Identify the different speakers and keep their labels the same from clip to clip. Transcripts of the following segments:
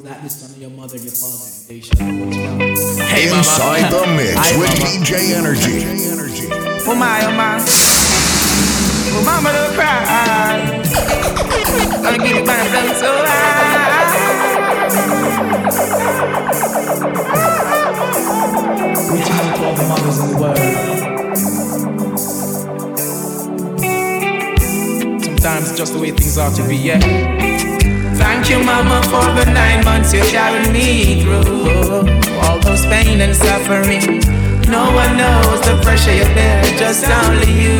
Speaker 1: On your mother your father. They shall.
Speaker 2: Hey.
Speaker 3: Inside the mix
Speaker 2: Hi,
Speaker 3: with
Speaker 2: mama.
Speaker 3: DJ Energy.
Speaker 2: Oh my, oh my. Oh mama don't cry. Gonna get it by them so high.
Speaker 1: Reaching out to all the mothers in the world.
Speaker 2: Sometimes it's just the way things ought to be, yeah. Thank you, mama, for the nine months you carried me through. All those pain and suffering. No one knows the pressure you bear, just only you.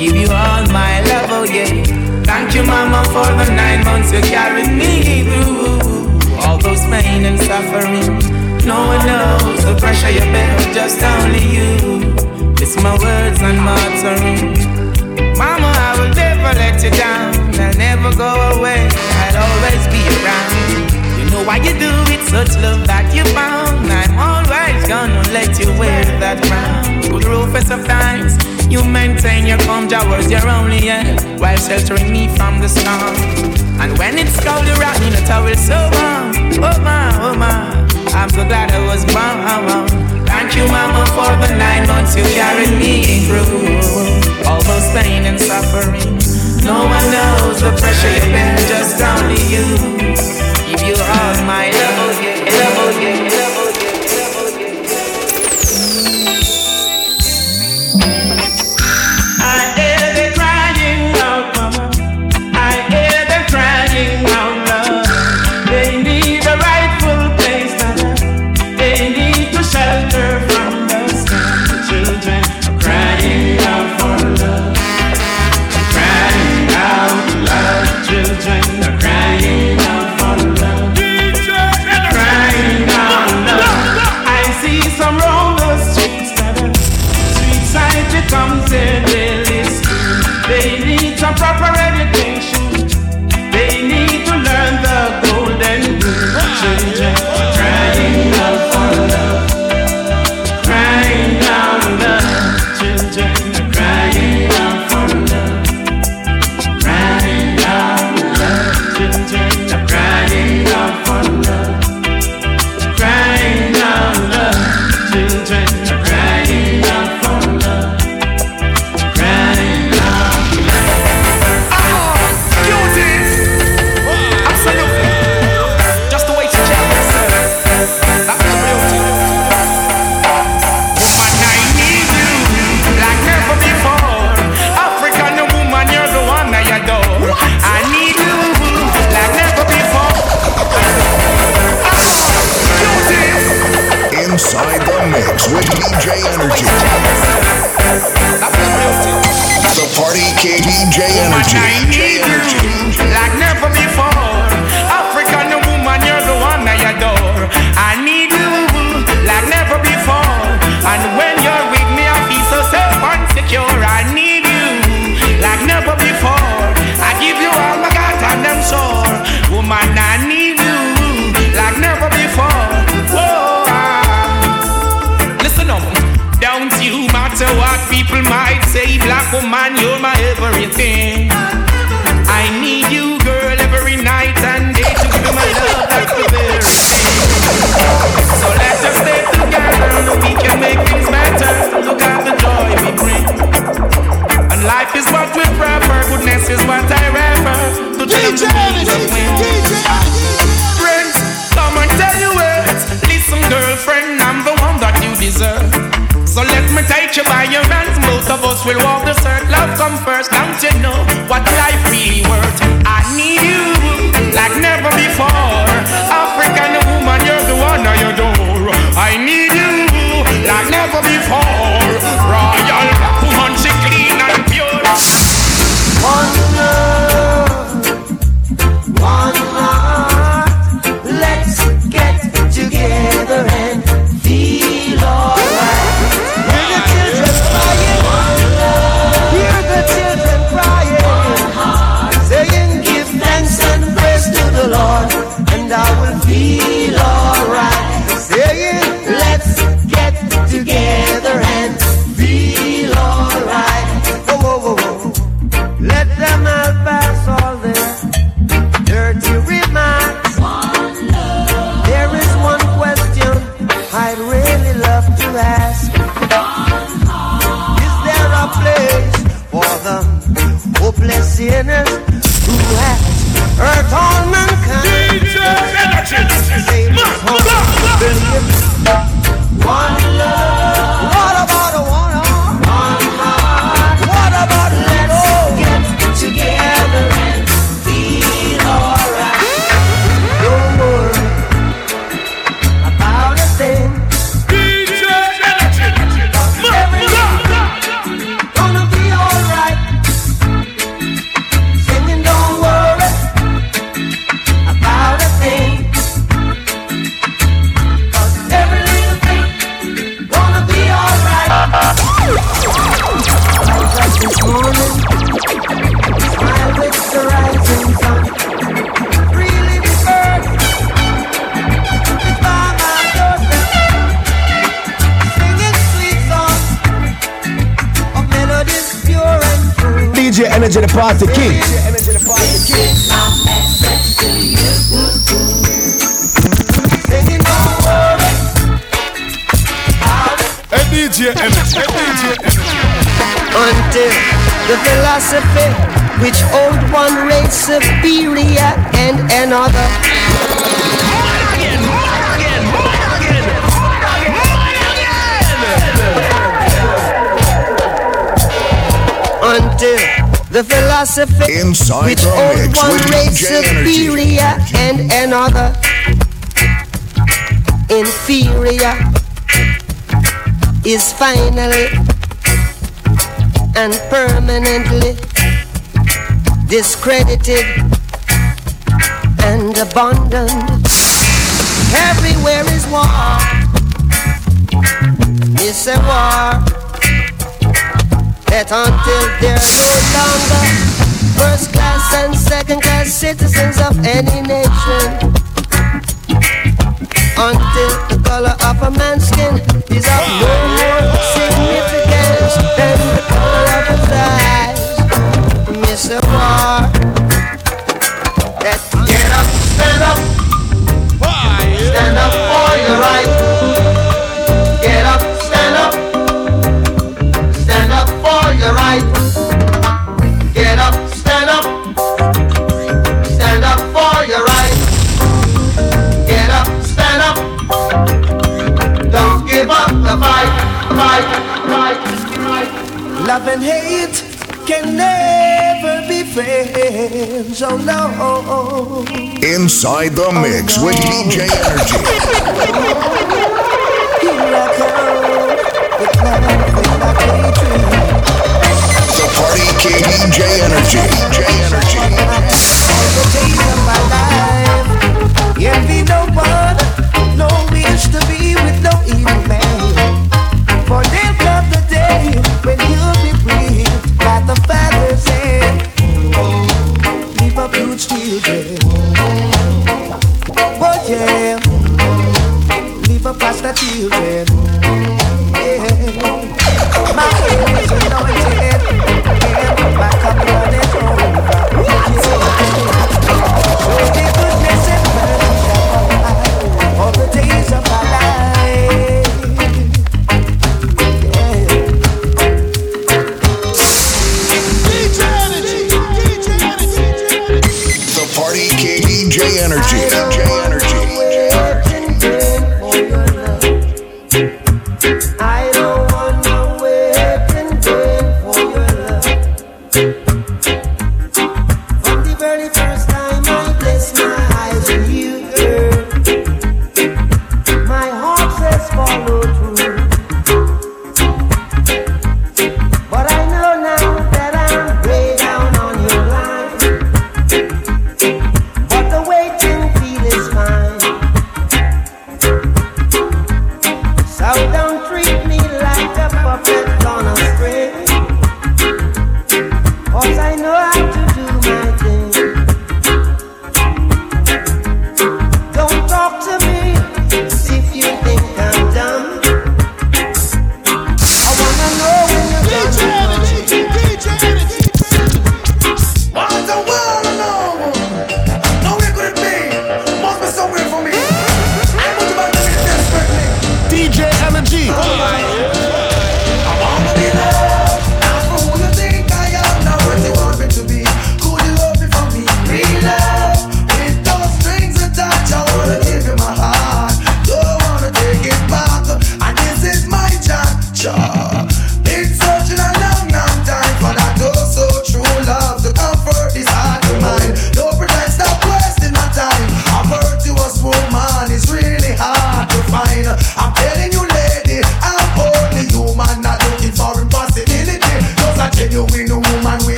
Speaker 2: Give you all my love, oh yeah. Thank you, mama, for the nine months you carried me through. All those pain and suffering. No one knows the pressure you bear, just only you. It's my words and my utterance. Mama, I will never let you down. I'll never go away. Always be around. You know why you do it, such love that you found. I'm always gonna let you wear that crown. Good rufus of times, you maintain your calm towers, your only end, while sheltering me from the storm. And when it's cold, you wrap me in a towel so warm. Oh my, oh my, I'm so glad I was born. Thank you, mama, for the nine months you carried me through. All those pain and suffering. No one knows the pressure you bear, just only you. Give you all my love, yeah, love, yeah,
Speaker 3: Inside
Speaker 4: old one race superior and another inferior is finally and permanently discredited and abandoned. Everywhere is war. It's a war that until they're no longer first class and second class citizens of any nation, until the color of a man's skin is of no more significance than the color of his eyes. Miss a war get up, stand up, stand up for your right.
Speaker 5: And hate can never be friends. Oh no.
Speaker 3: Inside the mix oh, with DJ Energy.
Speaker 5: Here I come with nothing like a dream.
Speaker 3: The party king DJ Energy. DJ Energy.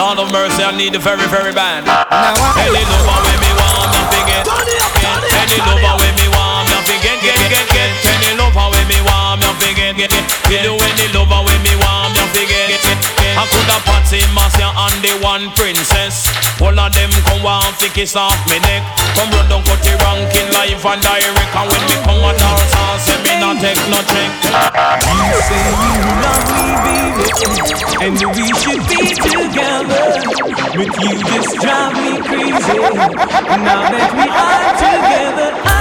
Speaker 6: Lord of mercy, I need the very, very bad.
Speaker 7: I
Speaker 6: Any lover when me want, me forget. Any lover when me want, me forget. Get, get, get. Any lover when me want, me forget. Get, get. Me do any lover when me want, me forget. I could have Patsy, Marcia, and the one princess. All of them come want to kiss off me neck. Come run down, cut the ranking live and direct. And when me come at sauce, say me not take no check.
Speaker 8: You say you love me, baby, and we should be together. But you just drive me crazy. Now that we are together, I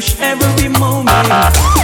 Speaker 8: cherish every moment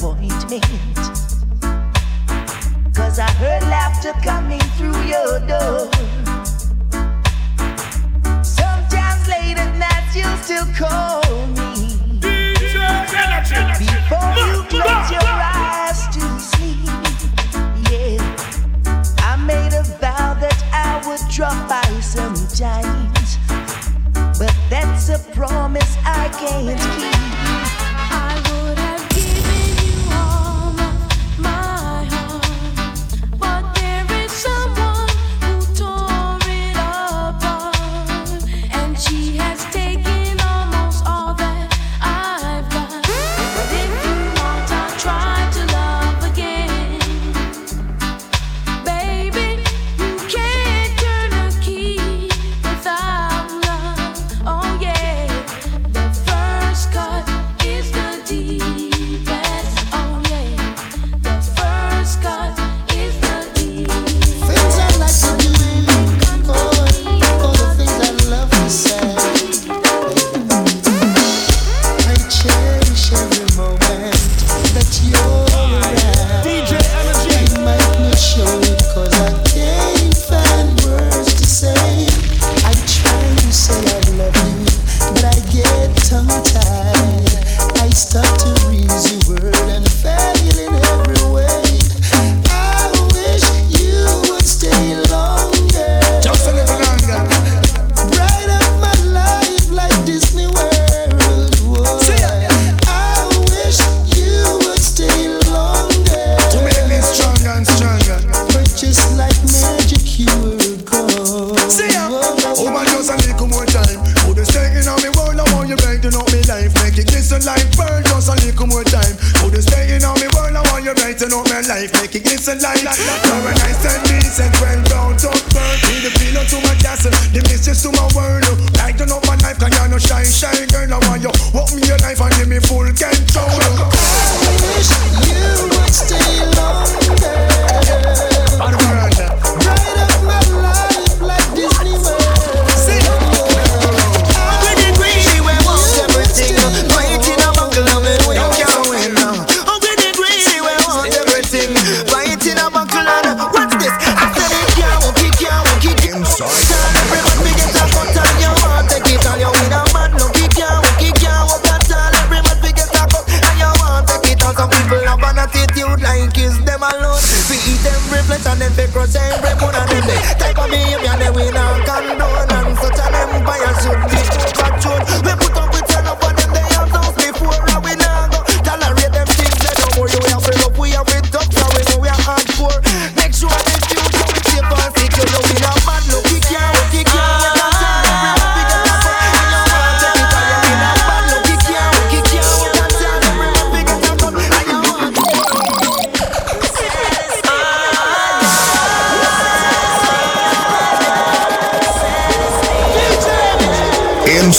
Speaker 4: without an appointment. Cause I heard laughter coming through your door. Sometimes late at night you still call me. Before you close your eyes to sleep, yeah. I made a vow that I would drop by sometimes, but that's a promise I can't keep.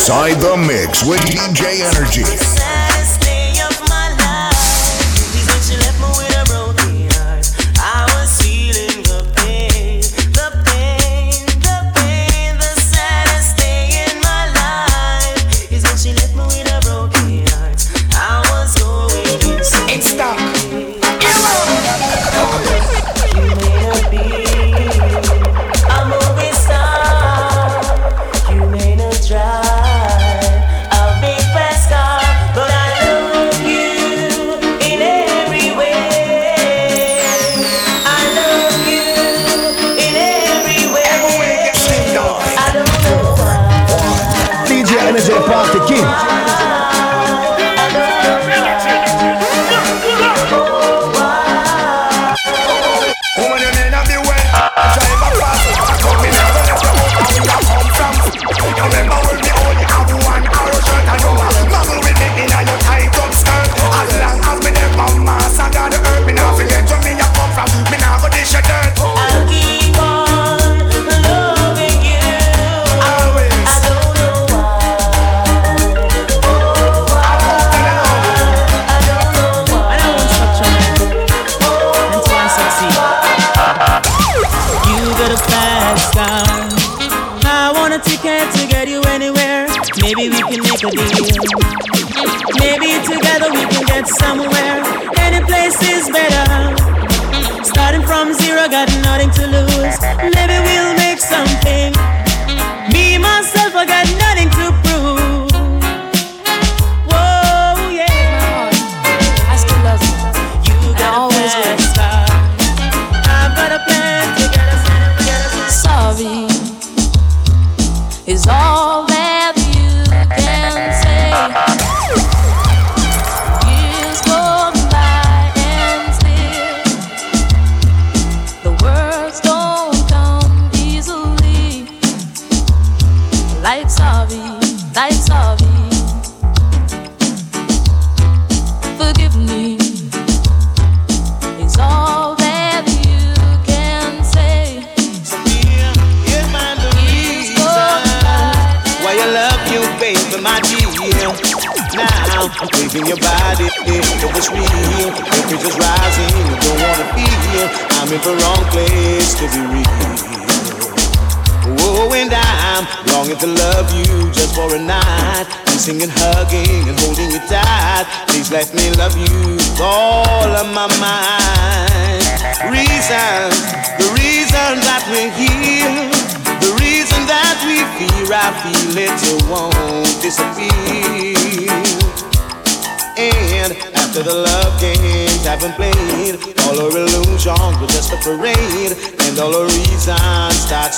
Speaker 9: Inside the Mix with DJ Energy.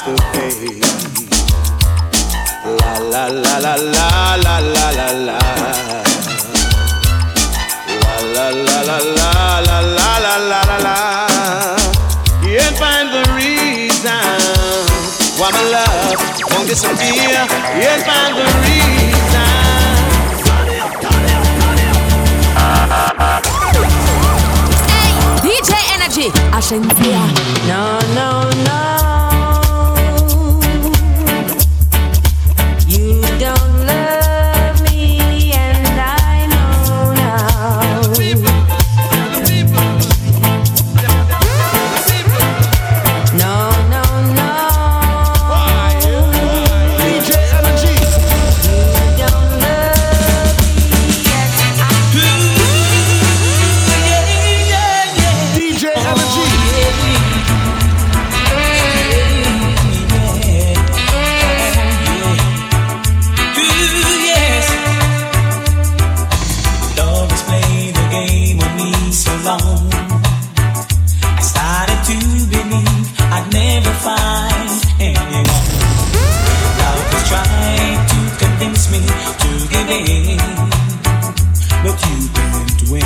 Speaker 10: the pain.
Speaker 11: La la la la la la la la la. La la la la la la la la la la. You can't find the reason why my love won't disappear. You can't find the reason.
Speaker 12: Hey, DJ
Speaker 13: Energy, Ashensia.
Speaker 14: No, no, no.
Speaker 4: But you went away.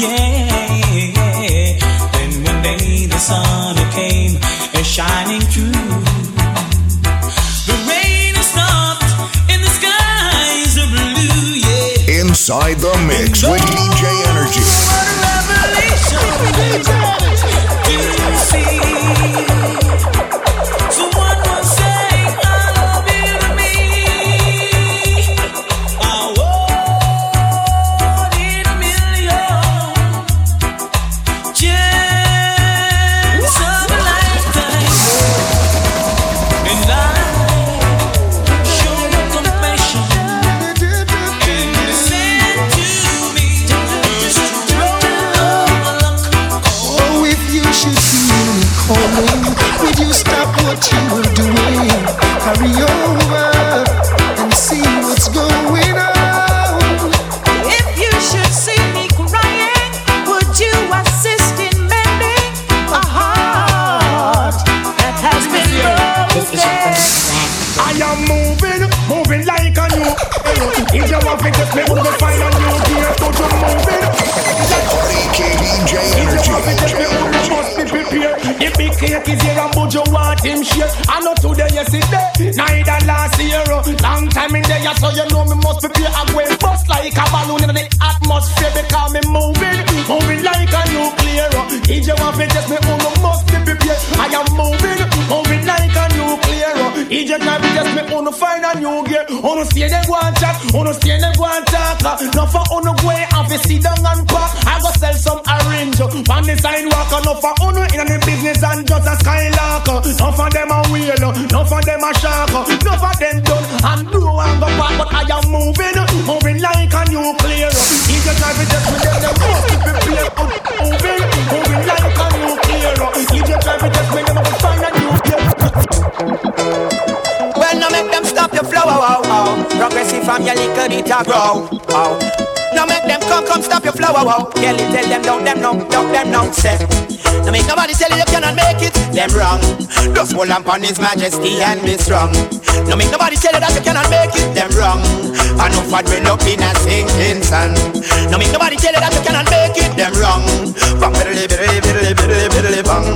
Speaker 4: Yeah. Then one day the sun came shining through. The rain stopped and the skies are blue, yeah.
Speaker 3: Inside the mix with DJ Energy.
Speaker 4: Someone
Speaker 15: Time in there, so you know me must prepare. I go bust like a balloon in the atmosphere because me moving, moving like a nuclear. If you want me to me, uno must be prepared. I am moving, moving like a nuclear. You can't be just me, uno find a new gear. Oh, uno stay there, go and chat. Oh, uno stay there, go and talk. Oh, no for uno go and sit down and pack. I go sell some orange on the sidewalk. No for uno in the business and just a skylark. No for them a wheel, no for them a shark. No for them done and do and go back. But I am moving, moving like a nuclear. If you can't be just with them, them must be prepared. Moving, moving like a nuclear. If you can't be just with them, must find a new gear.
Speaker 16: Well, no make them stop your flow, oh, oh, oh. Progressive from your little it a grow, oh. No make them come, come stop your flow, oh, oh. Kelly tell them, don't them no, don't them no, say. No make nobody tell you you cannot make it, them wrong. Just hold on His Majesty and be strong. No make nobody tell you that you cannot make it, them wrong. I know what we up in a sinking sun. No make nobody tell you that you cannot make it, them wrong. Bang, biddly, biddly, biddly, biddly, biddly, bang.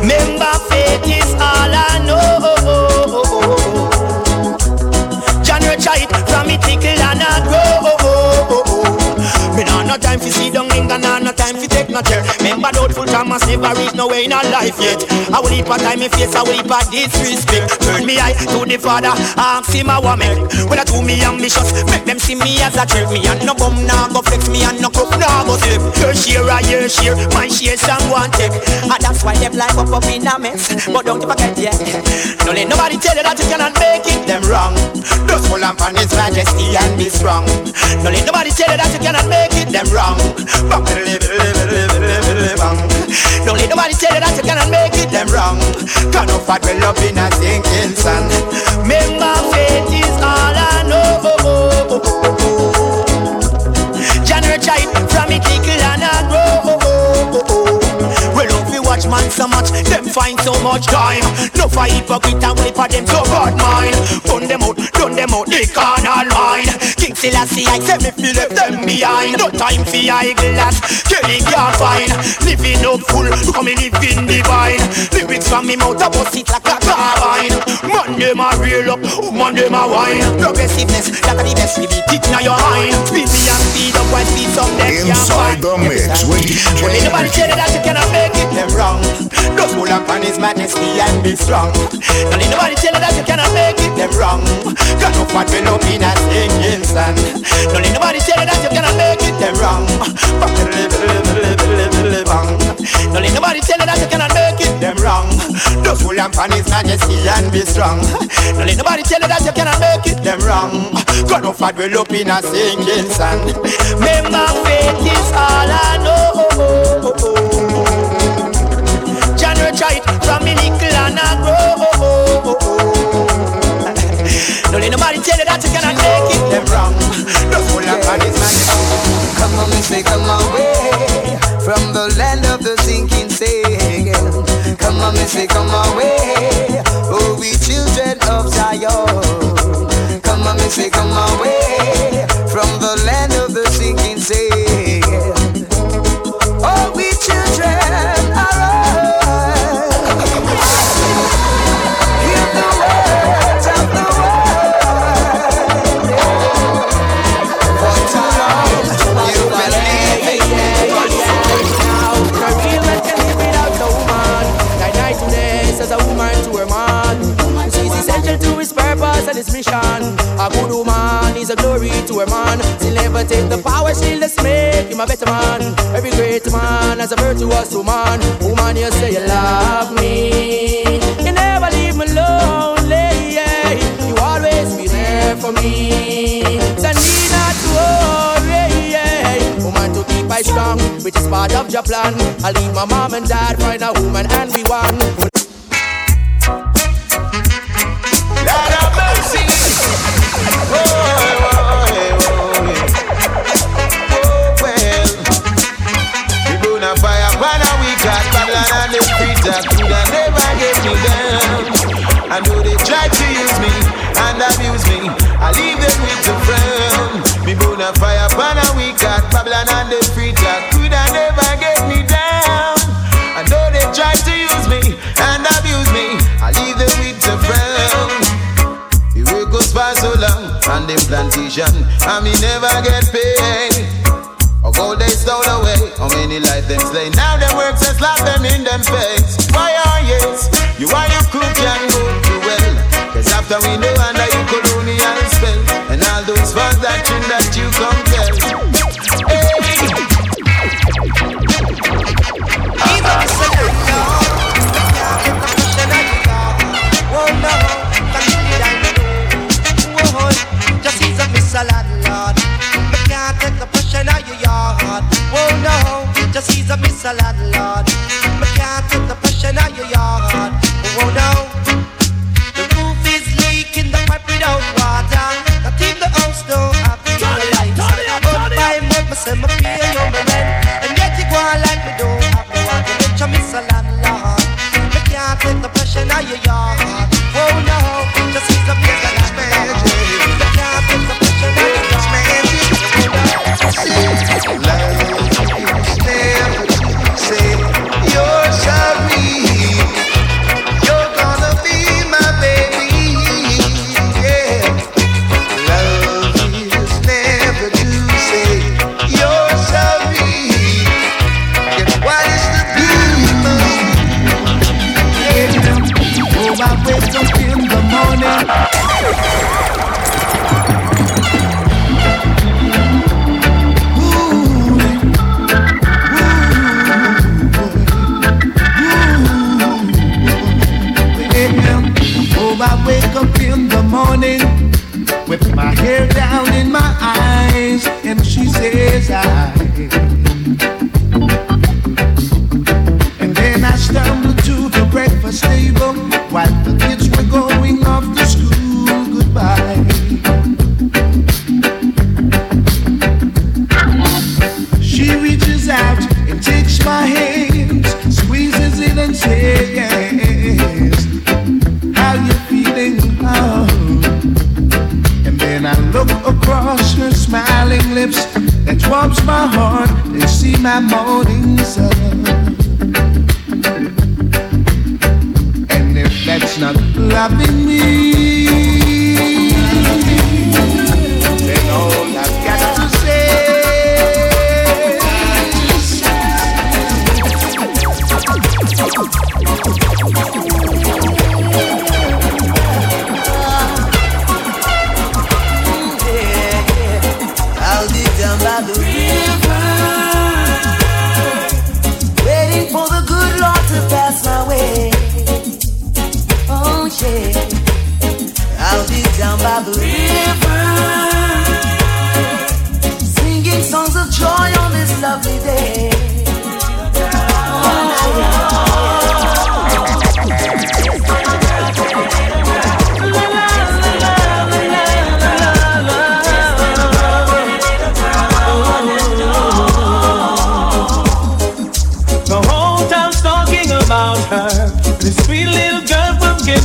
Speaker 16: Remember, faith is all I know. January child from me tickle and I grow. Me nah no time for sit down linger, nah no time for take no chair. Remember doubtful Thomas never reach way in a life yet. I will heap a time in face, I will heap a disrespect. Turn me eye to the father, ask him what make. Well, I do me ambitious, make them see me as a threat. Me and no bum, nah go flex, me and no cup, nah go slip. Your share, a your share, my share, some one take. And that's why them life up up in a mess. But don't forget yet, don't let nobody tell you that you cannot make it. Them wrong. Just hold on for His Majesty and be strong. Don't let nobody tell you that you cannot make it. Them wrong. Biddly, bang. Don't let nobody tell you that you cannot make it. Them wrong. Can't no fat well up in a sinking sun. Remember, faith is all I know. January child from it little and I grow. Well, if you watch man so much, them find so much time. No for hypocrite and for them so bad mind. Run them out, run them out, they can't line. King Selassie, I say me feel left them behind. No time for eyeglass, Kelly can't find. Living up full, coming living divine. Lyrics from me mouth, I bust it like a carbine. Man them a real up, woman them a wine. Progressiveness, that a the best. We in your mind. Me and speed up while speed some can't
Speaker 3: Inside the mix with DJ
Speaker 16: ain't nobody tell you that you cannot make it, them wrong. Just hold up on his majesty and be strong. Don't let nobody tell you that you cannot make it, them wrong. Got no fat well up in a sun. Don't let nobody tell you that you cannot make it, them wrong. Don't let nobody tell you that you cannot make it, them wrong. Just hold up on his majesty and be strong. Don't let nobody tell you that you cannot make it, them wrong. Fat well up in a sinking sun. Remember, faith is all I know. John Richard from me little and I grow. Don't let nobody tell you that you cannot make it. Them wrong. Just hold up on his majesty.
Speaker 17: Come on, me come away from the land of the sinking sand. Come on, me come away, oh we children of Zion.
Speaker 11: Plan. I leave my mom and dad, find a woman and be one.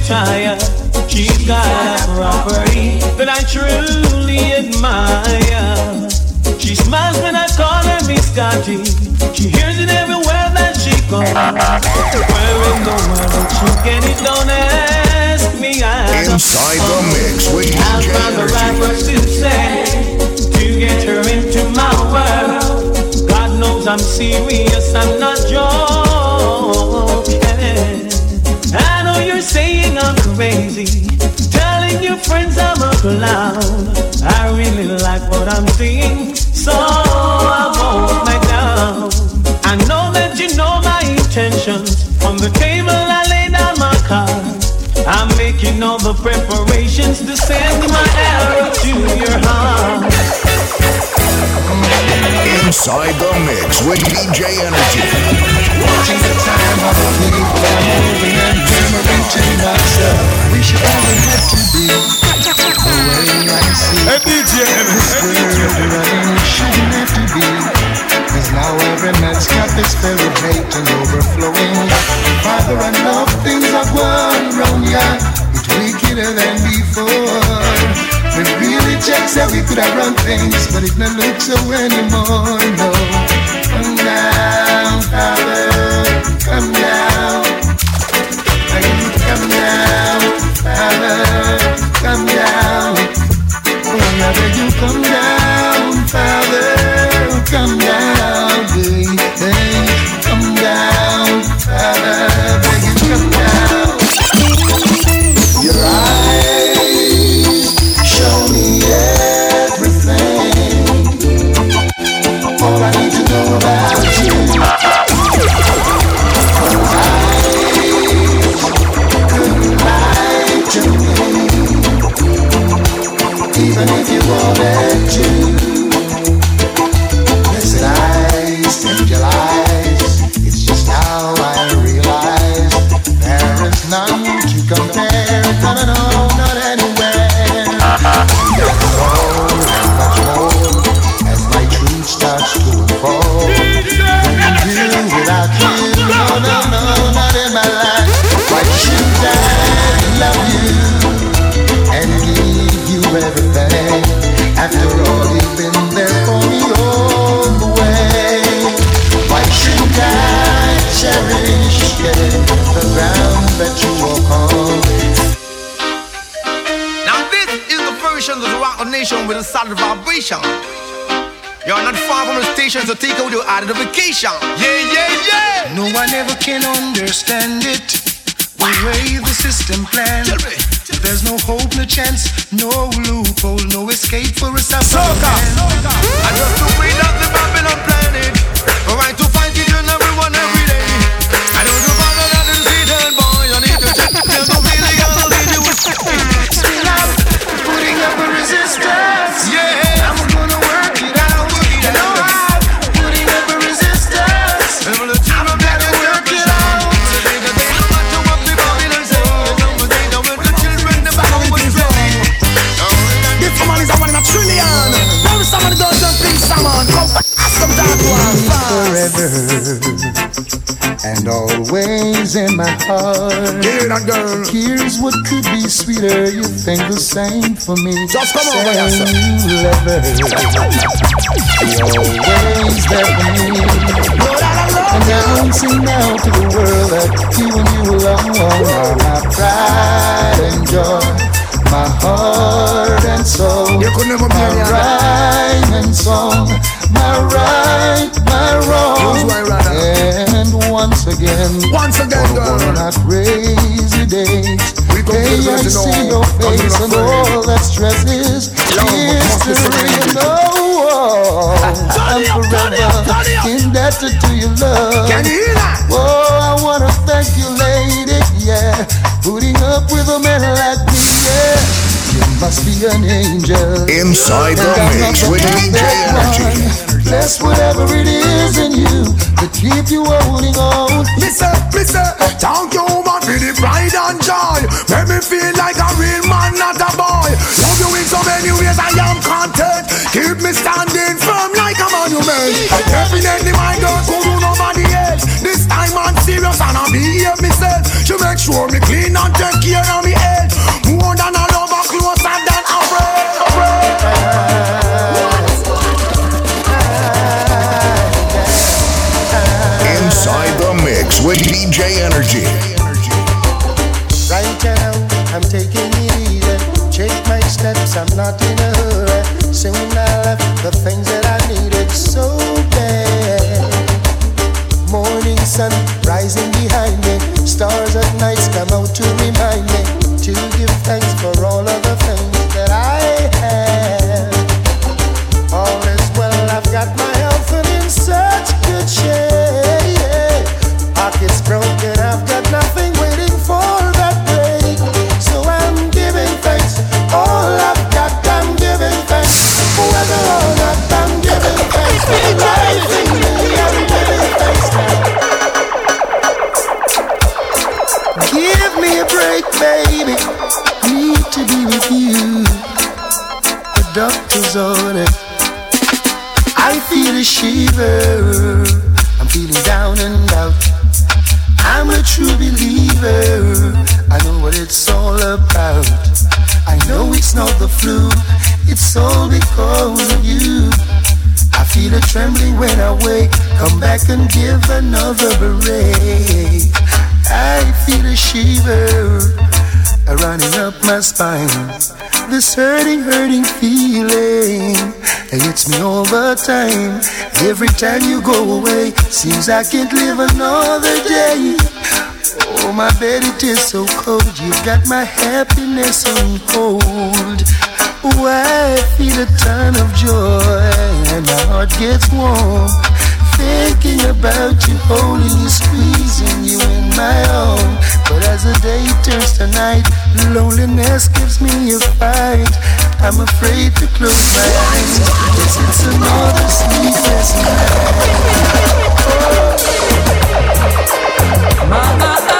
Speaker 14: Kintyre. She's got a property that I truly admire. She smiles when I call her Miss Scotty. She hears it everywhere that she goes. Where in the world she get it? Don't ask me. I
Speaker 3: Inside the mix with
Speaker 14: I'll find the right words to say to get her into my world. God knows I'm serious, I'm not joking. Crazy, telling your friends I'm a clown. I really like what I'm seeing, so I won't back down. I know that you know my intentions. On the table, I lay down my cards. I'm making all the preparations to send my arrow to your heart.
Speaker 3: Inside the mix with DJ Energy.
Speaker 15: Watching the time of the keep on moving and murmuring to myself. We should only have to be the way I see.
Speaker 18: Hey, DJ
Speaker 15: This world running shouldn't have to be. Cause now every man's got this very hate and overflowing. Father, I know things are going wrong, yeah. It's wickeder than before. When really checks that we could have run things, but it not look so anymore, no. Come down, Father, come down. Hey, Come down, Father, come down. Oh, beg you come down,
Speaker 19: identification. Yeah, yeah, yeah.
Speaker 15: No one ever can understand it. The way the system planned. There's no hope, no chance, no loophole, no escape for us. Soca.
Speaker 19: I just the way that the Babylon planet. Right to and
Speaker 4: always in my heart.
Speaker 15: Yeah, that girl.
Speaker 4: Here's what could be sweeter. You think the same for me.
Speaker 15: Just come over here, sir.
Speaker 4: Same lover. You're always there for me. Announcing now to the world that you and you alone are my pride and joy, my heart and soul,
Speaker 15: You could never be
Speaker 4: my rhyme and song, my right, my wrong,
Speaker 15: my
Speaker 4: and once again,
Speaker 15: Once again,
Speaker 4: on
Speaker 15: girl.
Speaker 4: one of crazy days. Hey, I see your face and all that stress is
Speaker 15: Love, must be
Speaker 4: history. No, I'm forever indebted to your love.
Speaker 15: Can you hear that?
Speaker 4: Oh, I wanna thank you, lady, yeah, putting up with a man like me, yeah. You must be an angel.
Speaker 3: Inside the
Speaker 4: And
Speaker 3: mix with DJ Energy.
Speaker 4: Bless whatever it is in you to keep you holding on.
Speaker 15: Listen, listen, thank you man for the pride and joy. Make me feel like a real man, not a boy. Love you in so many ways, I am content. Keep me standing firm like a monument. Definitely my girl could do nobody else. This time I'm serious and I behave myself. She make sure me clean and take care of me health. More than
Speaker 3: DJ Energy.
Speaker 4: Right now, I'm taking it easy. My steps, I'm not in a hurry. Soon I left the things that I needed so I feel a shiver running up my spine. This hurting, hurting feeling. It hits me all the time. Every time you go away, seems I can't live another day. Oh, my bed, it is so cold. You've got my happiness on hold. Oh, I feel a ton of joy, and my heart gets warm. Thinking about you, holding you, squeezing you in my arm. But as the day turns to night, loneliness gives me a fight. I'm afraid to close my eyes. Yes, it's another sleepless night.
Speaker 14: Mama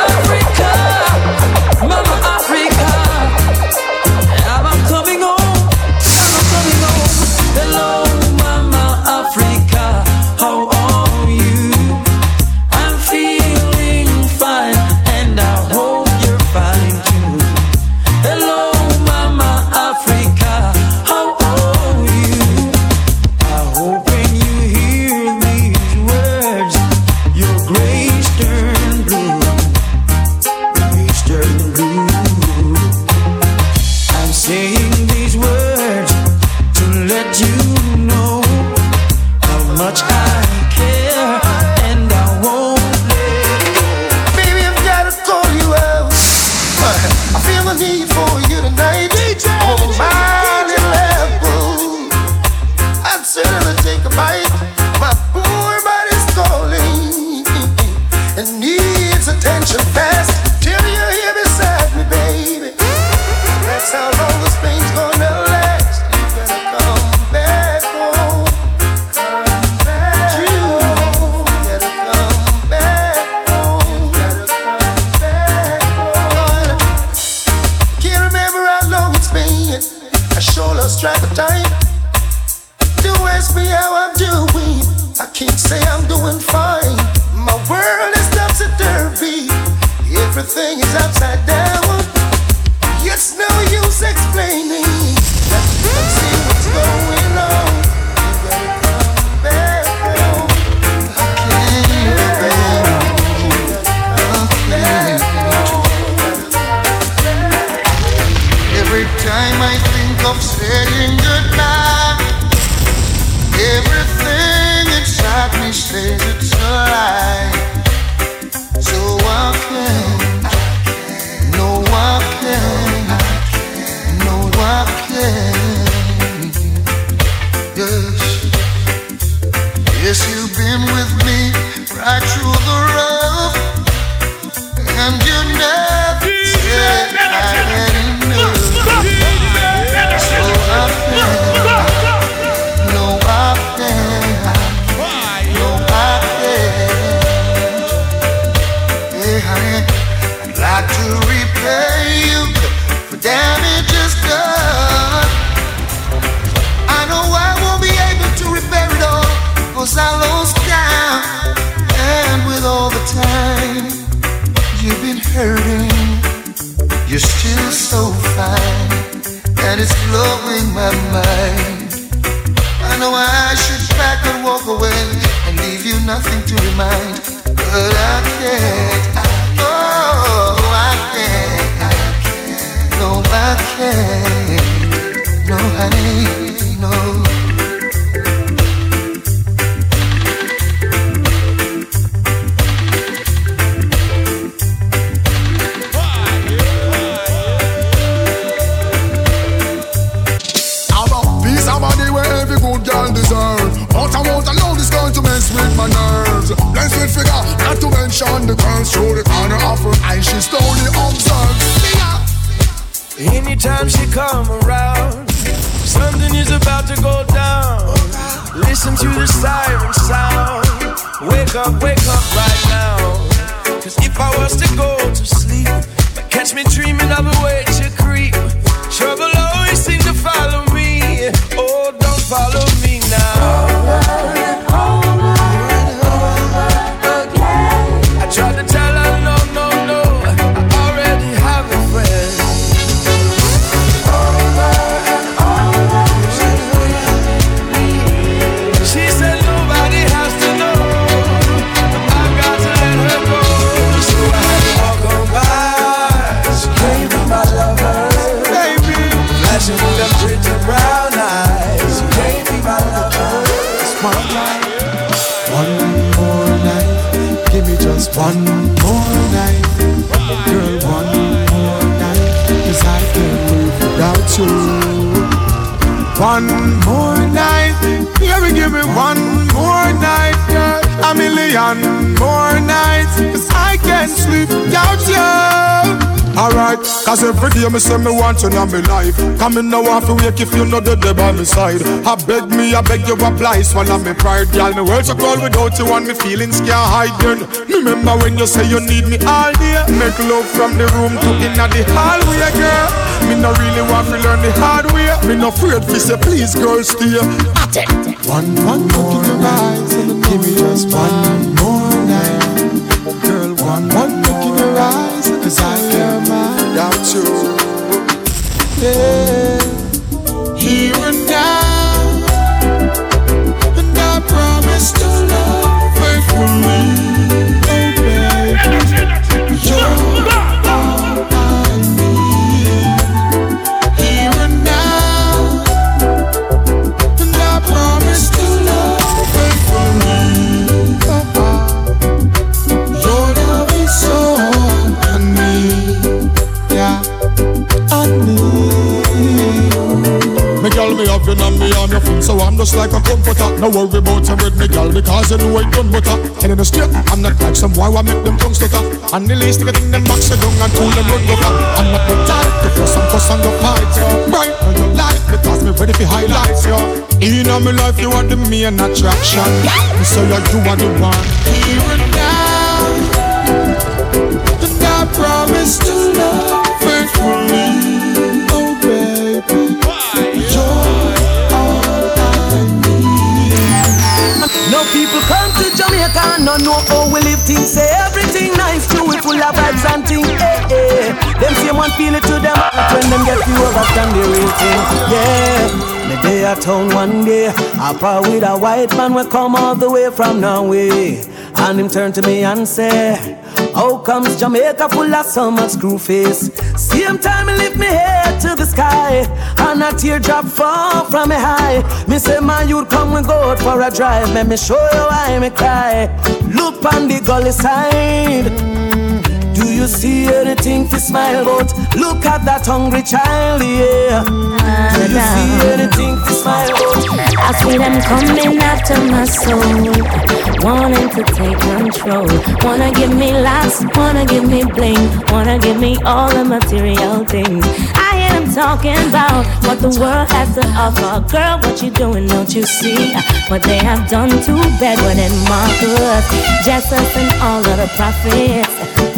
Speaker 15: hurting, you're still so fine, and it's blowing my mind. I know I should back and walk away and leave you nothing to remind, but I can't. Oh, I can't. No, I can't. No, honey, no.
Speaker 19: To mention the curls through the corner of her eye. She slowly observes.
Speaker 8: Anytime she come around, something is about to go down. Listen to the siren sound. Wake up, wake up right now. Cause if I was to go to sleep, catch me dreaming of a way
Speaker 20: sleep without you.
Speaker 19: Alright, cause every day me say me want you in my life. Come in now off to wake if you know the day by my side. I beg me, I beg you apply, swallow me pride, girl. Me world so cold without you and me feelings can't hide. Remember when you say you need me all day. Make love from the room to inna the hallway, girl. Me no really want to learn the hard way. Me no afraid to say please, girl, stay.
Speaker 20: One, one look in your eyes give me just one
Speaker 19: boy who make them tongue stutter. And the least thing them box down and pull them run butter. I'm not the type to fuss and fuss and go fight, yo. Right, now you like because me ready for highlights, yo. In my life, you are the main attraction. Say you, you are the one.
Speaker 20: Here and now,
Speaker 14: can feel it to them when them get you overstand the real thing. Yeah. Me day at town one day, I part with a white man will come all the way from Norway, and him turn to me and say. How comes Jamaica full of so much screw face? Same time me lift me head to the sky And a teardrop fall from me high Me say man you'd come and go out for a drive Let me show you why me cry Look on the gully side you see anything to smile about? Look at that hungry child, yeah. Do you see anything to smile about?
Speaker 21: I see them coming after my soul, wanting to take control. Wanna give me laughs, wanna give me bling, wanna give me all the material things. I hear them talking about what the world has to offer. Girl, what you doing? Don't you see what they have done to Bedouin and Marcus, Jesus, and all of the prophets?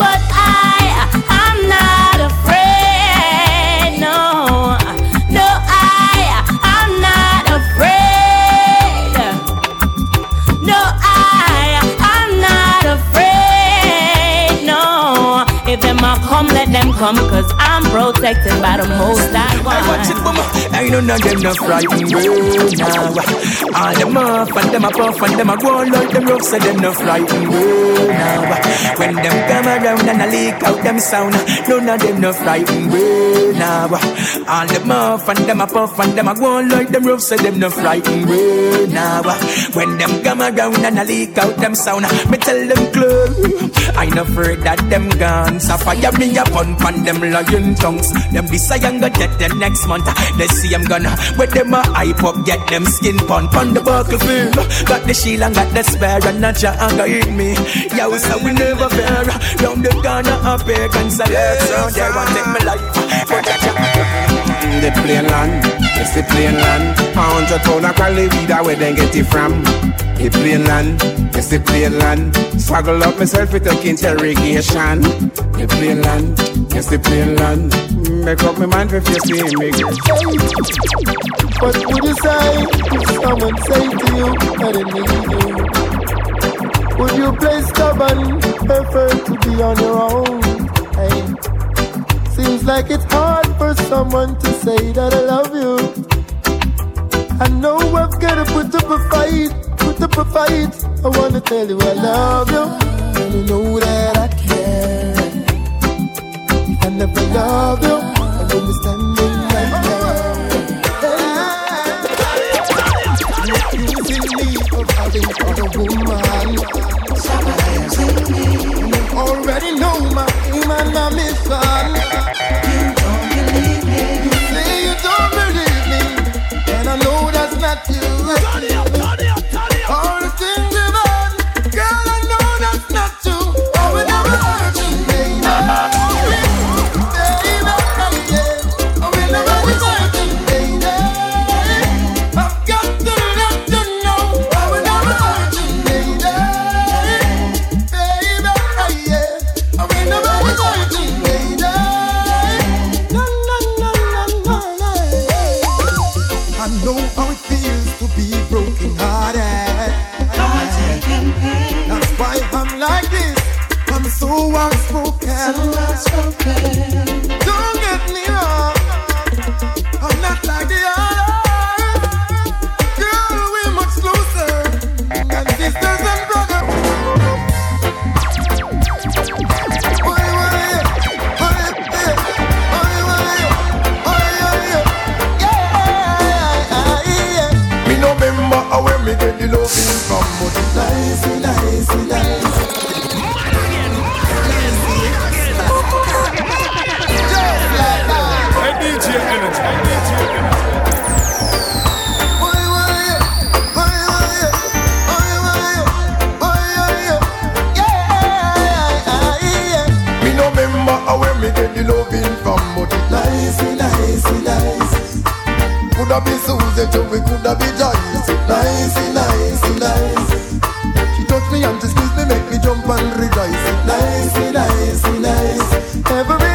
Speaker 21: Come, cause I'm protected by the most I
Speaker 22: I watch it, mama. I know none of them no frightened way now. All them off and them a puff and them a go on like them rough, so them no frightened way now. When them come around and I leak out them sound, none of them no frightened way now. All them off and them a puff and them a go on like them rough, so them no frightened way now. When them come around and I leak out them sound, me tell them clear. I no afraid that them guns a fire me a pun pon them lion tongues. Them this I gonna get them next month. They see I'm gonna with them a hype up, get them skin pun pon the battlefield. Got the shield and got the spare and not your anger hit me. Yo, so we never fear. Round the corner up here, consolate. So they want take my life.
Speaker 2: The plain land, it's the plain land. A hundred pound of quality weed, where they get it from? The plain land, it's the plain land. Swaggle up myself with a interrogation. The plain land, it's the plain land. Make up my mind if you see me.
Speaker 23: What would you say if someone say to you that they need you? Would you play stubborn, prefer to be on your own? Hey, seems like it's hard for someone to say that I love you. I know I've gotta put up a fight, put up a fight. I wanna tell you I love you, and you know that I care. I never love you, I standing right there. Look who's in need of having other woman. And you already know my my mission. You. All I'm so outspoken. Don't get me wrong. I'm not like the others. Girl, we're much closer. And sisters and brothers.
Speaker 15: Me no remember how when me get the loving
Speaker 23: nice,
Speaker 15: Coulda be Susie too, we coulda be Joyce Nice, nice, nice. She touch me and she squeeze me, make me jump and rejoice. Nice, nice, nice.
Speaker 23: Every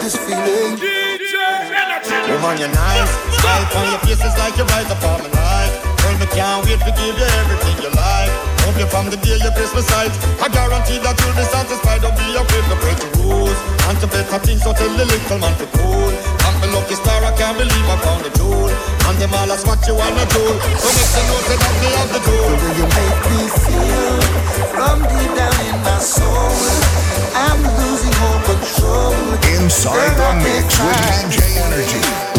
Speaker 24: this
Speaker 4: feeling.
Speaker 16: Woman, you're nice. Smile on your face is like you right up on my life. Girl, me can't wait to give you everything you like. Hope you from the day you kiss my sight. I guarantee that you'll be satisfied. Don't be afraid to break the rules. And to better things, so tell the little man to cool. I'm lucky star, I can't believe I found the jewel. And them all that's what you wanna do. So make the note that me have the tool.
Speaker 4: The way you make me feel from deep down in my soul. I'm losing all control.
Speaker 3: Inside the mix with DJ Energy.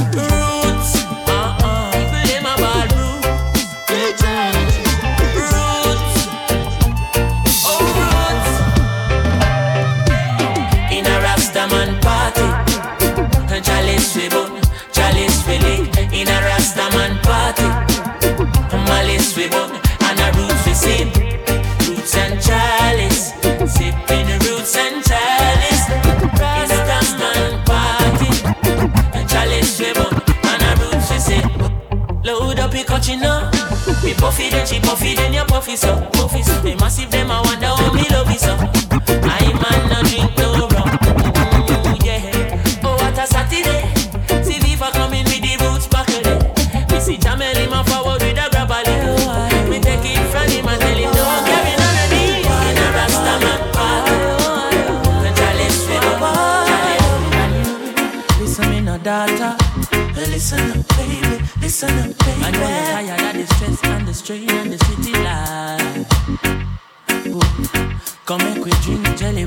Speaker 24: We bun, and a roots we sip. Roots and chalice, sipping roots and chalice. Rastaman party. Chalice we bun and a roots we say Load up your cochino Me puffy then she puffy then you puffy so Puffy so They massive them I wonder how me love you so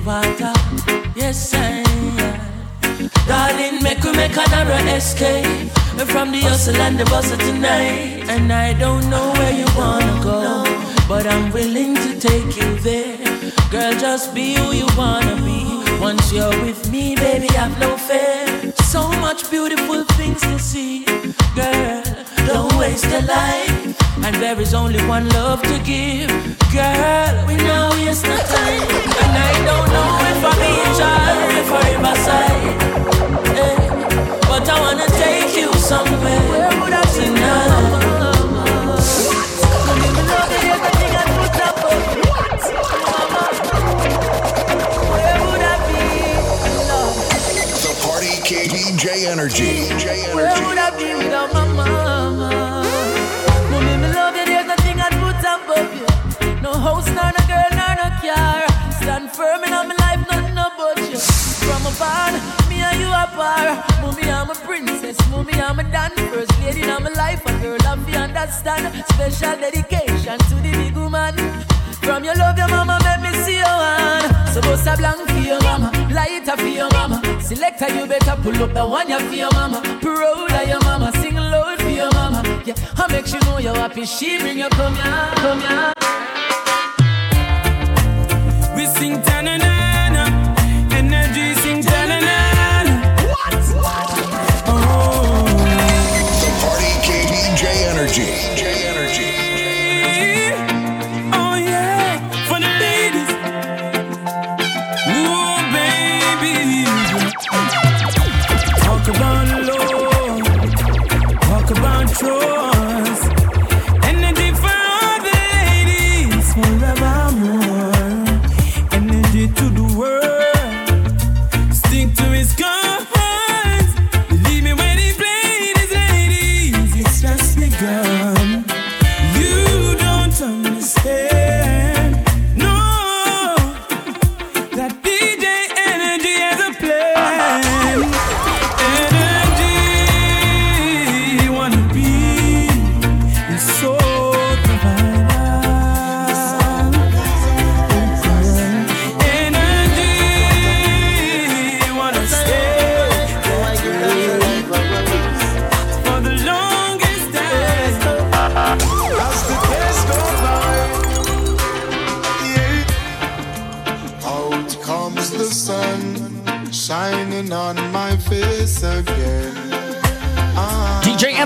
Speaker 24: water Yes I Darling make we make another escape From the hustle and the bustle tonight And I don't know where you wanna go But I'm willing to take you there Girl just be who you wanna be once you're with me, baby, I've no fear. So much beautiful things to see. Girl, don't waste your life. And there is only one love to give. Girl, we know it's not time. And I don't know if I'll be in charge for my side. Eh, But I wanna take you somewhere tonight.
Speaker 3: The Party King DJ Energy. DJ
Speaker 8: Where
Speaker 3: Energy.
Speaker 8: would I be without my mama? House, nor no girl, nor no car. Stand firm in my life, nothing about you. From a barn, me and you are par. Mommy, I'm a princess. Mommy, I'm a dan. First lady in my life, a girl of you understand. Special dedication to the big woman. From your love, your mama make me see your hand. Bust a blank for your mama, lighter for your mama. Selector, you better pull up the one you for your mama. Proud of your mama, sing loud for your mama. Yeah, I make you know you're happy. She bring you come here, come here.
Speaker 24: Sing ta-na-na-na Energy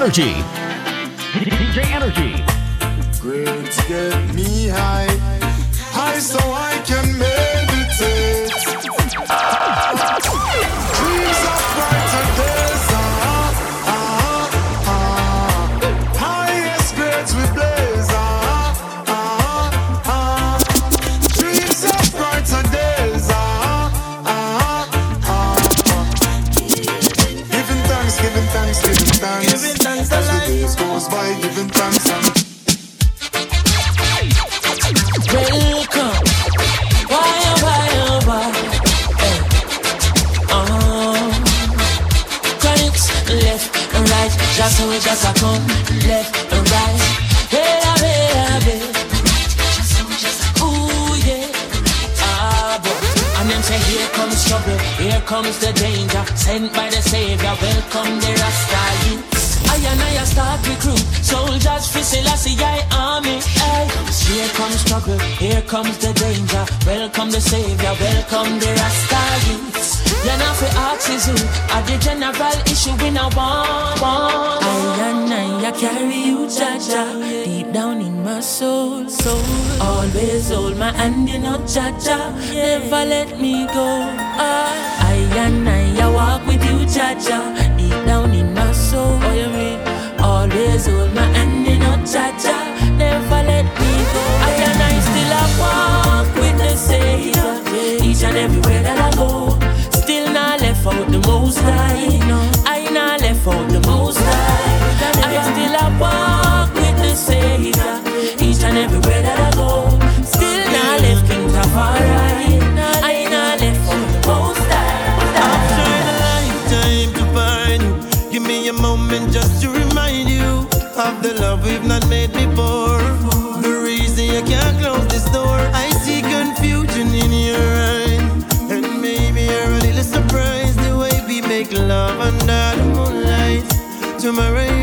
Speaker 3: Energy. DJ Energy.
Speaker 20: Get me high, high so I can
Speaker 25: make. sent by the Savior. Welcome the Rasta youth. I and I start recruit soldiers for Selassie I army. Aye. Here comes struggle, here comes the danger. Welcome the Savior, welcome the Rasta youth. You know for axes who are the general issue in a want. want. I and I, I carry you, Jah Jah, deep down in my soul. soul. Always hold my hand, you know, Jah Jah, never let me go. I, I and I, walk cha cha. Deep down in my soul, what you mean? Always hold my hand, you know, cha cha. Never let me go. I can I still a walk with the Savior. Each and everywhere that I go, still not left out the Most High. no. I not left out the Most High. I still a walk with the Savior. Each and everywhere that I go, still not left King Tafari.
Speaker 24: of the love we've not made before. The reason you can't close this door, I see confusion in your eyes. And maybe you're a little surprised the way we make love under the moonlight. Tomorrow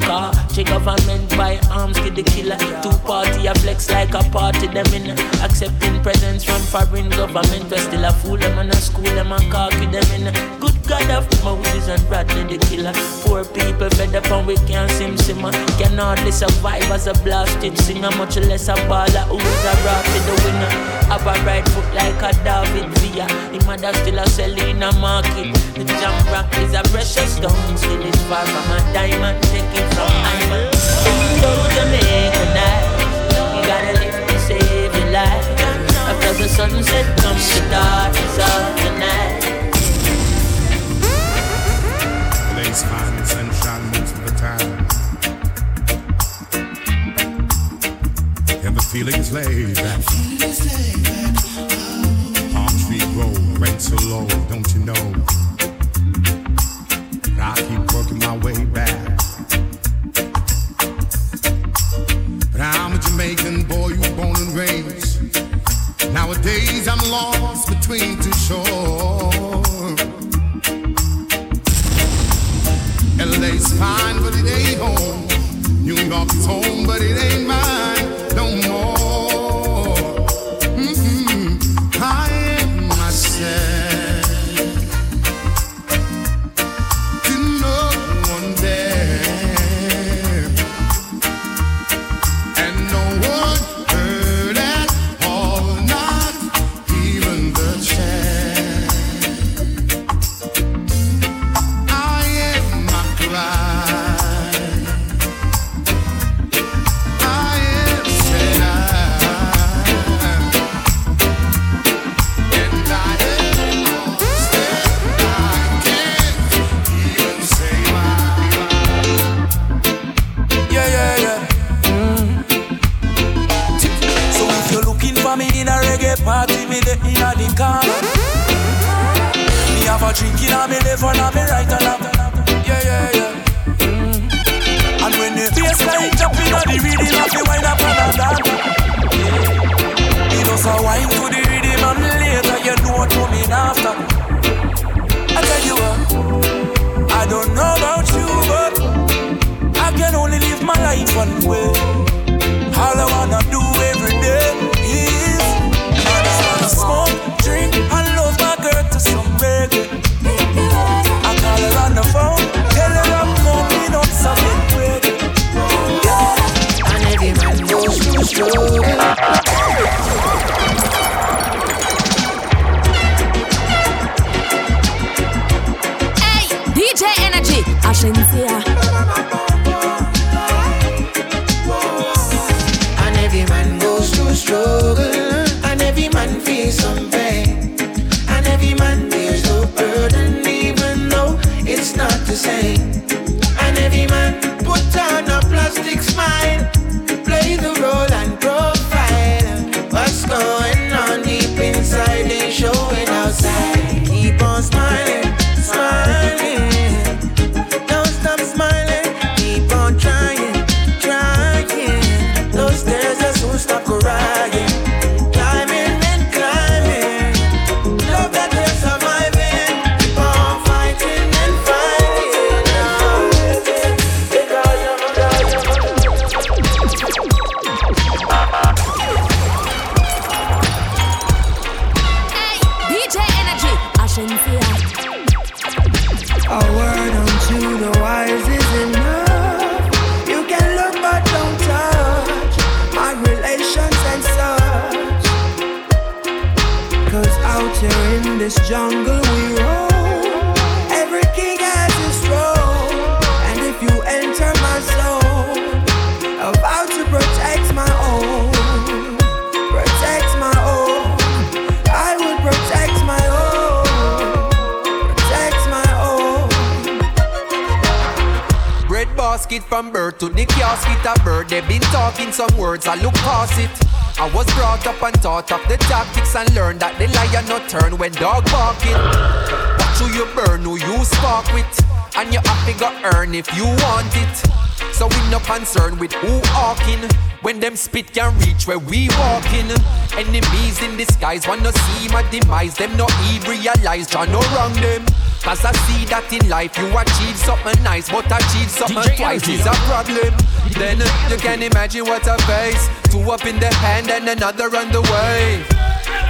Speaker 24: car. Government by arms to the killer. Two party a flex like a party them in. Accepting presents from foreign government. We still a fool them and a school them and cocky them in. Good God of Moses and Bradley the killer. Poor people fed up and we can't sim simmer. Can hardly survive as a blasted singer, much less a baller who's a rapid the winner. Have a right foot like a David Villa. Him mother still a selling a market. The jam rock is a precious stone. Still it's far from a diamond. Take it from Iman. So Jamaica night, you gotta live to save your life. After the sunset comes the darkness of the night.
Speaker 26: Place fine and sunshine most of the time. And the feeling is laid back. Palm tree grow, rent so low, don't you know? I keep working my way back. But I'm a Jamaican boy, born and raised. Nowadays I'm lost between two shores. LA's fine, but it ain't home. New York's home, but it ain't mine.
Speaker 9: Don't
Speaker 17: spit can reach where we walking. Enemies in disguise wanna see my demise. Them no even realize Jah no wrong them. Cause I see that in life you achieve something nice, but achieve something
Speaker 27: DJ
Speaker 17: twice
Speaker 27: Energy.
Speaker 17: is a problem. Then you can imagine what I face. Two up in the hand and another on the way.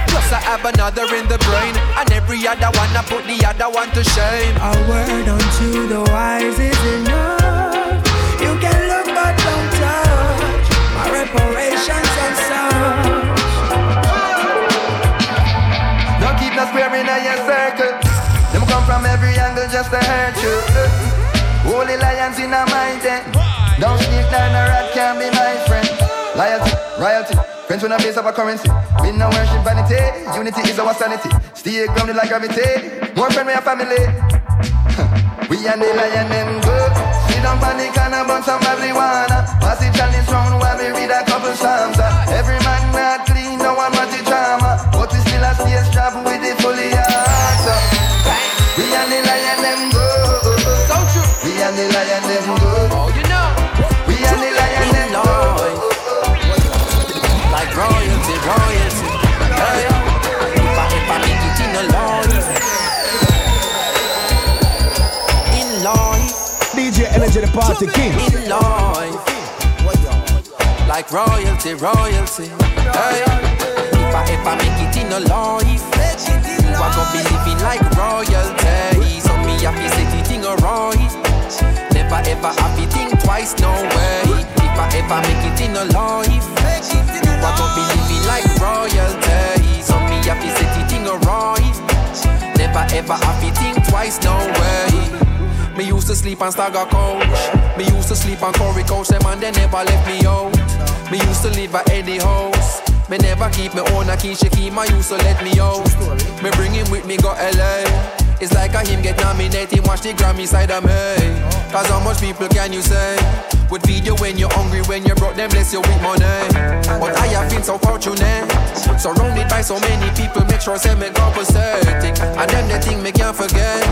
Speaker 17: Plus I have another in the brain, and every other one I put the other one to shame.
Speaker 11: A word unto the wise is enough.
Speaker 23: Square in your circle. Them come from every angle just to hurt you. Holy lions in a den. Don't sneak down a rat can be my friend. Loyalty, royalty. Friends when I base of a currency. We no worship vanity. Unity is our sanity. Stay grounded like gravity. More friend we a family. we and the lion them good. Sit down panic and a bun some marijuana. Massive challenge round while we read a couple psalms. Every man not clean, no one want the drama. But we still a stay strap with the fully heart. We and the lion them good.
Speaker 17: So true.
Speaker 23: We and the lion them good.
Speaker 17: Oh, you know.
Speaker 23: We and the lion them good.
Speaker 17: Like royalty, royalty. Hey, if I, if I make it in a life, in life,
Speaker 28: DJ Energy, the party king.
Speaker 17: in life, like royalty, royalty. Hey, if I, I make it in a life, are gonna be living like royalty. So me happy say the thing alright. Never ever happy think twice, no way. If I ever make it in a life, are gonna be living like royalty. So me happy say the thing alright. Never ever happy think twice, no way. Me used to sleep on Stagger couch. Me used to sleep on Corey couch. Them and they never left me out. Me used to live at Eddie house. Me never keep me own a key. She keep my use, so let me out. Me bring him with me go LA. It's like a him get nominated. Watch the Grammy side of me. Cause how much people can you say? Would feed you when you're hungry, when you broke them, bless you with money. But I have been so fortunate. Surrounded by so many people, make sure say me compensating. And them the thing me can't forget.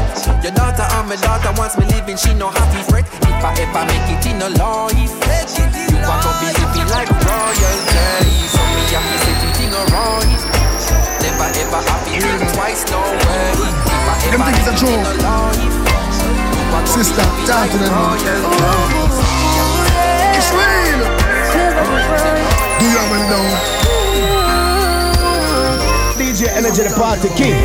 Speaker 17: Your daughter and my daughter wants me living, she no happy fret. If I ever make it in a life, you want to be living like royalty. So me happy say the thing alright. Never ever happy think twice, no way. If I
Speaker 15: Them
Speaker 17: ever
Speaker 15: things are
Speaker 17: it in a
Speaker 15: true.
Speaker 17: life, to
Speaker 15: Sister,
Speaker 17: be
Speaker 15: talk to them.
Speaker 17: like royalty.
Speaker 15: It's real. Do you have it now?
Speaker 28: DJ Energy, the party king.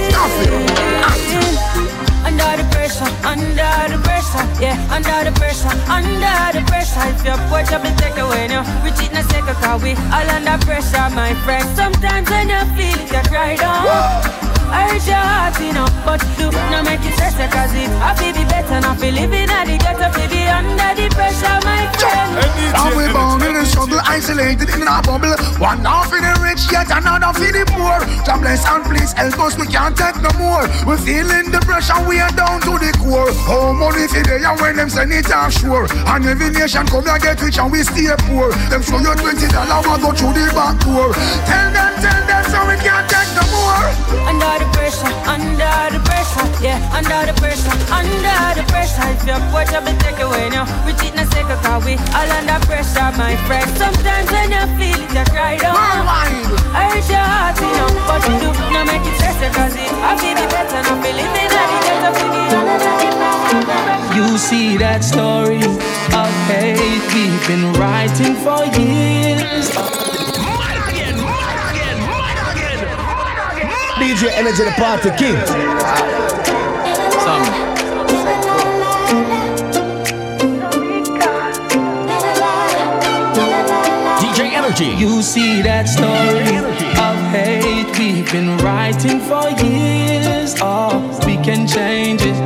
Speaker 21: Under the pressure, under the pressure, yeah, under the pressure, under the pressure. If your porch up and take away now, we cheat in a second, cause we all under pressure, my friend. Sometimes when you feel it, you cry down. I hurt your heart, you know, but do not make it stress, cause it I feel be better, not feel living at the ghetto, feel be under the pressure, my friend.
Speaker 15: And we bound in the struggle, isolated in a bubble. One half for the rich, yet another for the poor. God bless and please help us, we can't take no more. We're feeling the pressure, we are down to the core. How money for they and when them send it offshore. And every nation come and get rich and we stay poor. Them show you twenty dollars, we go through the back door. Tell them, tell them, so we can't take no more.
Speaker 21: Under the pressure, under the pressure, yeah, under the pressure, under the pressure. If your porch up and take away now, we cheat in a second, cause we all under pressure, my friend. Sometimes when you feel it, you cry down. I hurt your heart, you know, but you do not make it stress, cause it I feel it better, not feel living at the ghetto, feel the
Speaker 2: You see that story of hate we've been writing for years.
Speaker 28: DJ Energy, the party king.
Speaker 27: DJ Energy.
Speaker 2: You see that story of hate we've been writing for years. Oh, we can change it.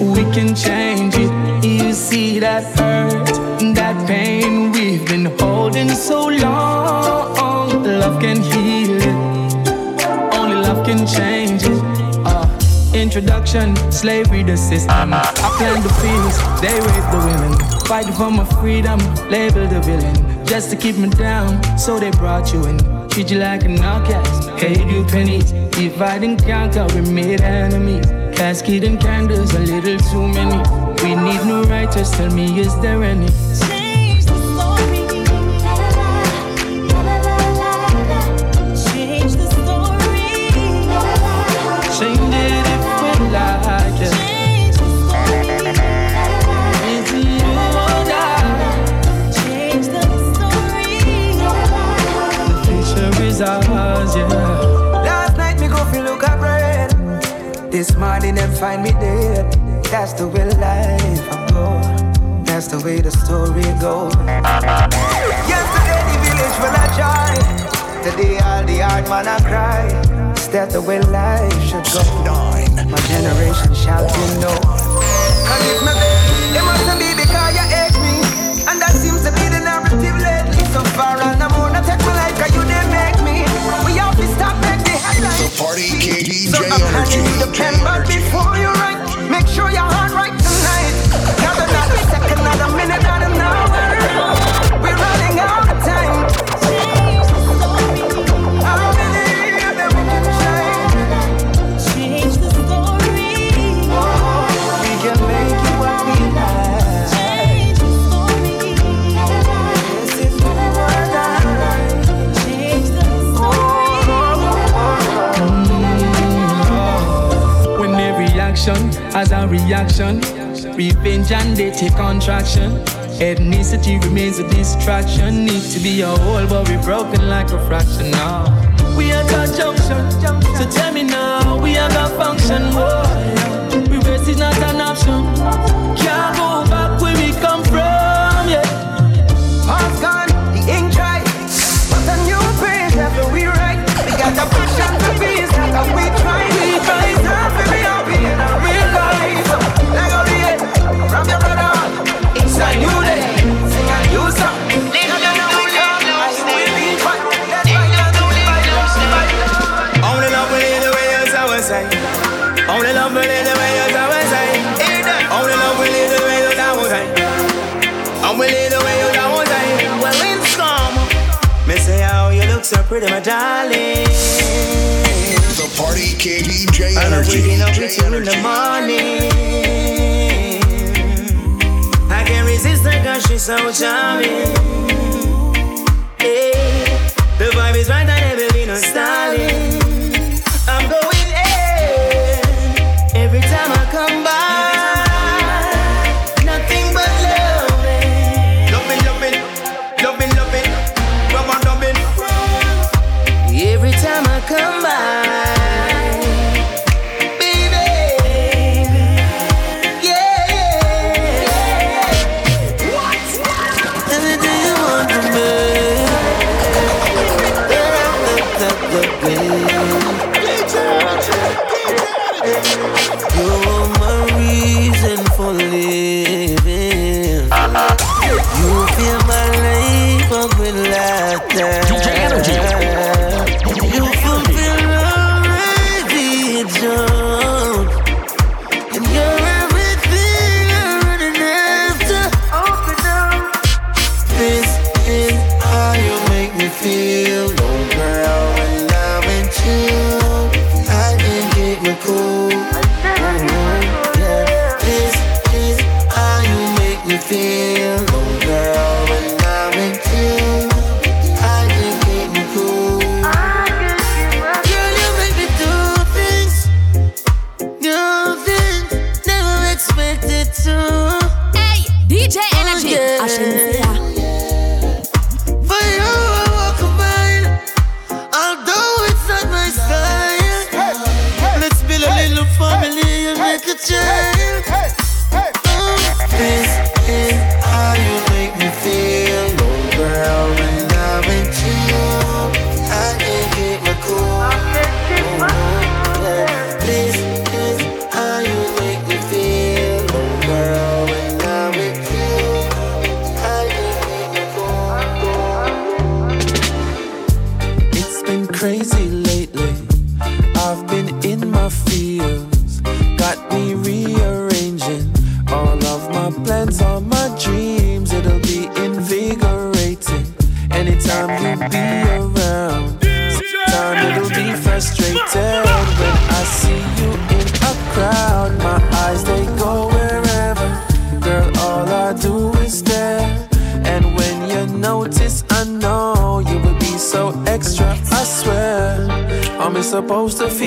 Speaker 2: We can change it. You see that hurt, that pain we've been holding so long. Love can heal it can change. Uh, introduction, slavery the system. I plant the fields, they rape the women. Fight for my freedom, label the villain. Just to keep me down, so they brought you in. Treat you like an outcast, Hate you pennies. If I didn't count we made enemies. Casket and candles, a little too many.
Speaker 29: We need no writers, tell me is there any?
Speaker 9: man I cry. Is that the way life should go? My generation shall be no. Cause if my baby, it mustn't be because you hate me. And that seems to be the narrative lately. So far, and I'm gonna take my life, cause you didn't make me. We have to stop making the headlines.
Speaker 3: The party KDJ
Speaker 9: so I'm handing you the pen, but before you write, make sure your heart right tonight. Not another second, not a minute, not
Speaker 29: a night. reaction. Revenge and they take contraction. Ethnicity remains a distraction. Need to be a whole, but we're broken like a fraction now. We are got junction, so tell me now, we are got function. Oh, reverse is not an option. Can't go back where we come from. Yeah,
Speaker 9: all's gone, the ink dry, but a new page after we write. We got a passion for peace, like a
Speaker 4: pretty, my darling.
Speaker 3: The party KDJ
Speaker 4: I love waking up with you in the morning. I can't resist her cause she's so charming. Hey, The vibe is right that Evelyn no styling.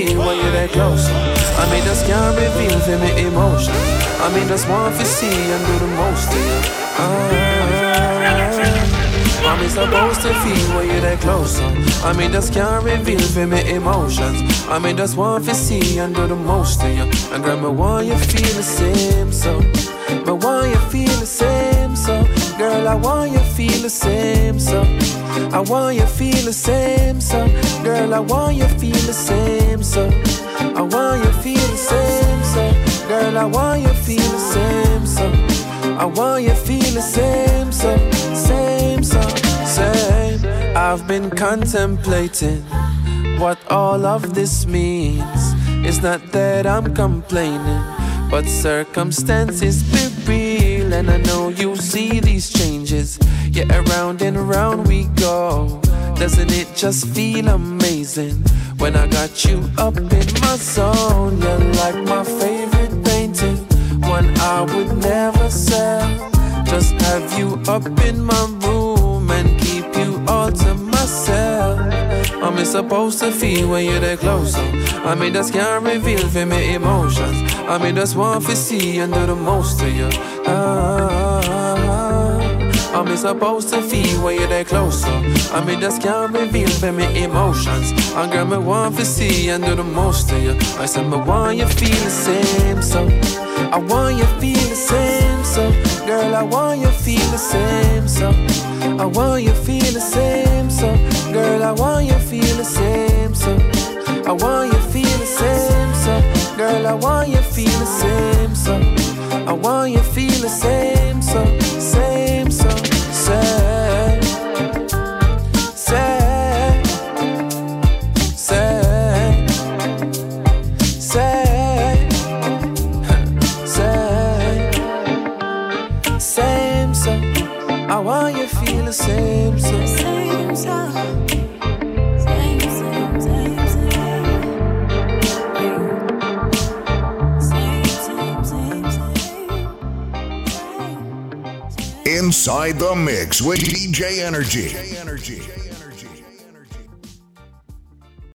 Speaker 4: Feel when
Speaker 17: you're that close? I mean, just can't reveal for me emotions. I mean, just want to see and do the most to you. Ah. Me supposed to feel when you're that close? I mean, just can't reveal for me emotions. I mean, just want to see and do the most to you. And me want you feel the same, so. Me want you feel the same, so. Girl, I want you feel the same, so. I want you feel the same, so. Girl, I want you feel the same, so. I want you feel the same, so. Girl, I want you feel the same, so. I want you feel the same, so. Same, so. Same. I've been contemplating what all of this means. It's not that I'm complaining, but circumstances be real, and I know you see these changes. Yeah, around and around we go. Doesn't it just feel amazing when I got you up in my zone? You're like my favorite painting, one I would never sell. Just have you up in my room and keep you all to myself. I'm supposed to feel when you're that close. I mean, just can't reveal for me emotions. I mean, just want to see and do the most to you. Ah, I'm supposed to feel when you're that close. I mean, just can't reveal for me emotions. And girl, me want to see and do the most to you. I said, me want you feel the same. So I want you feel the same. So girl, I want you feel the same. So I want you feel the same. So girl, I want you feel the same. So I want you feel the same. So girl, I want you feel the same. So I want you
Speaker 3: Inside the mix with DJ Energy.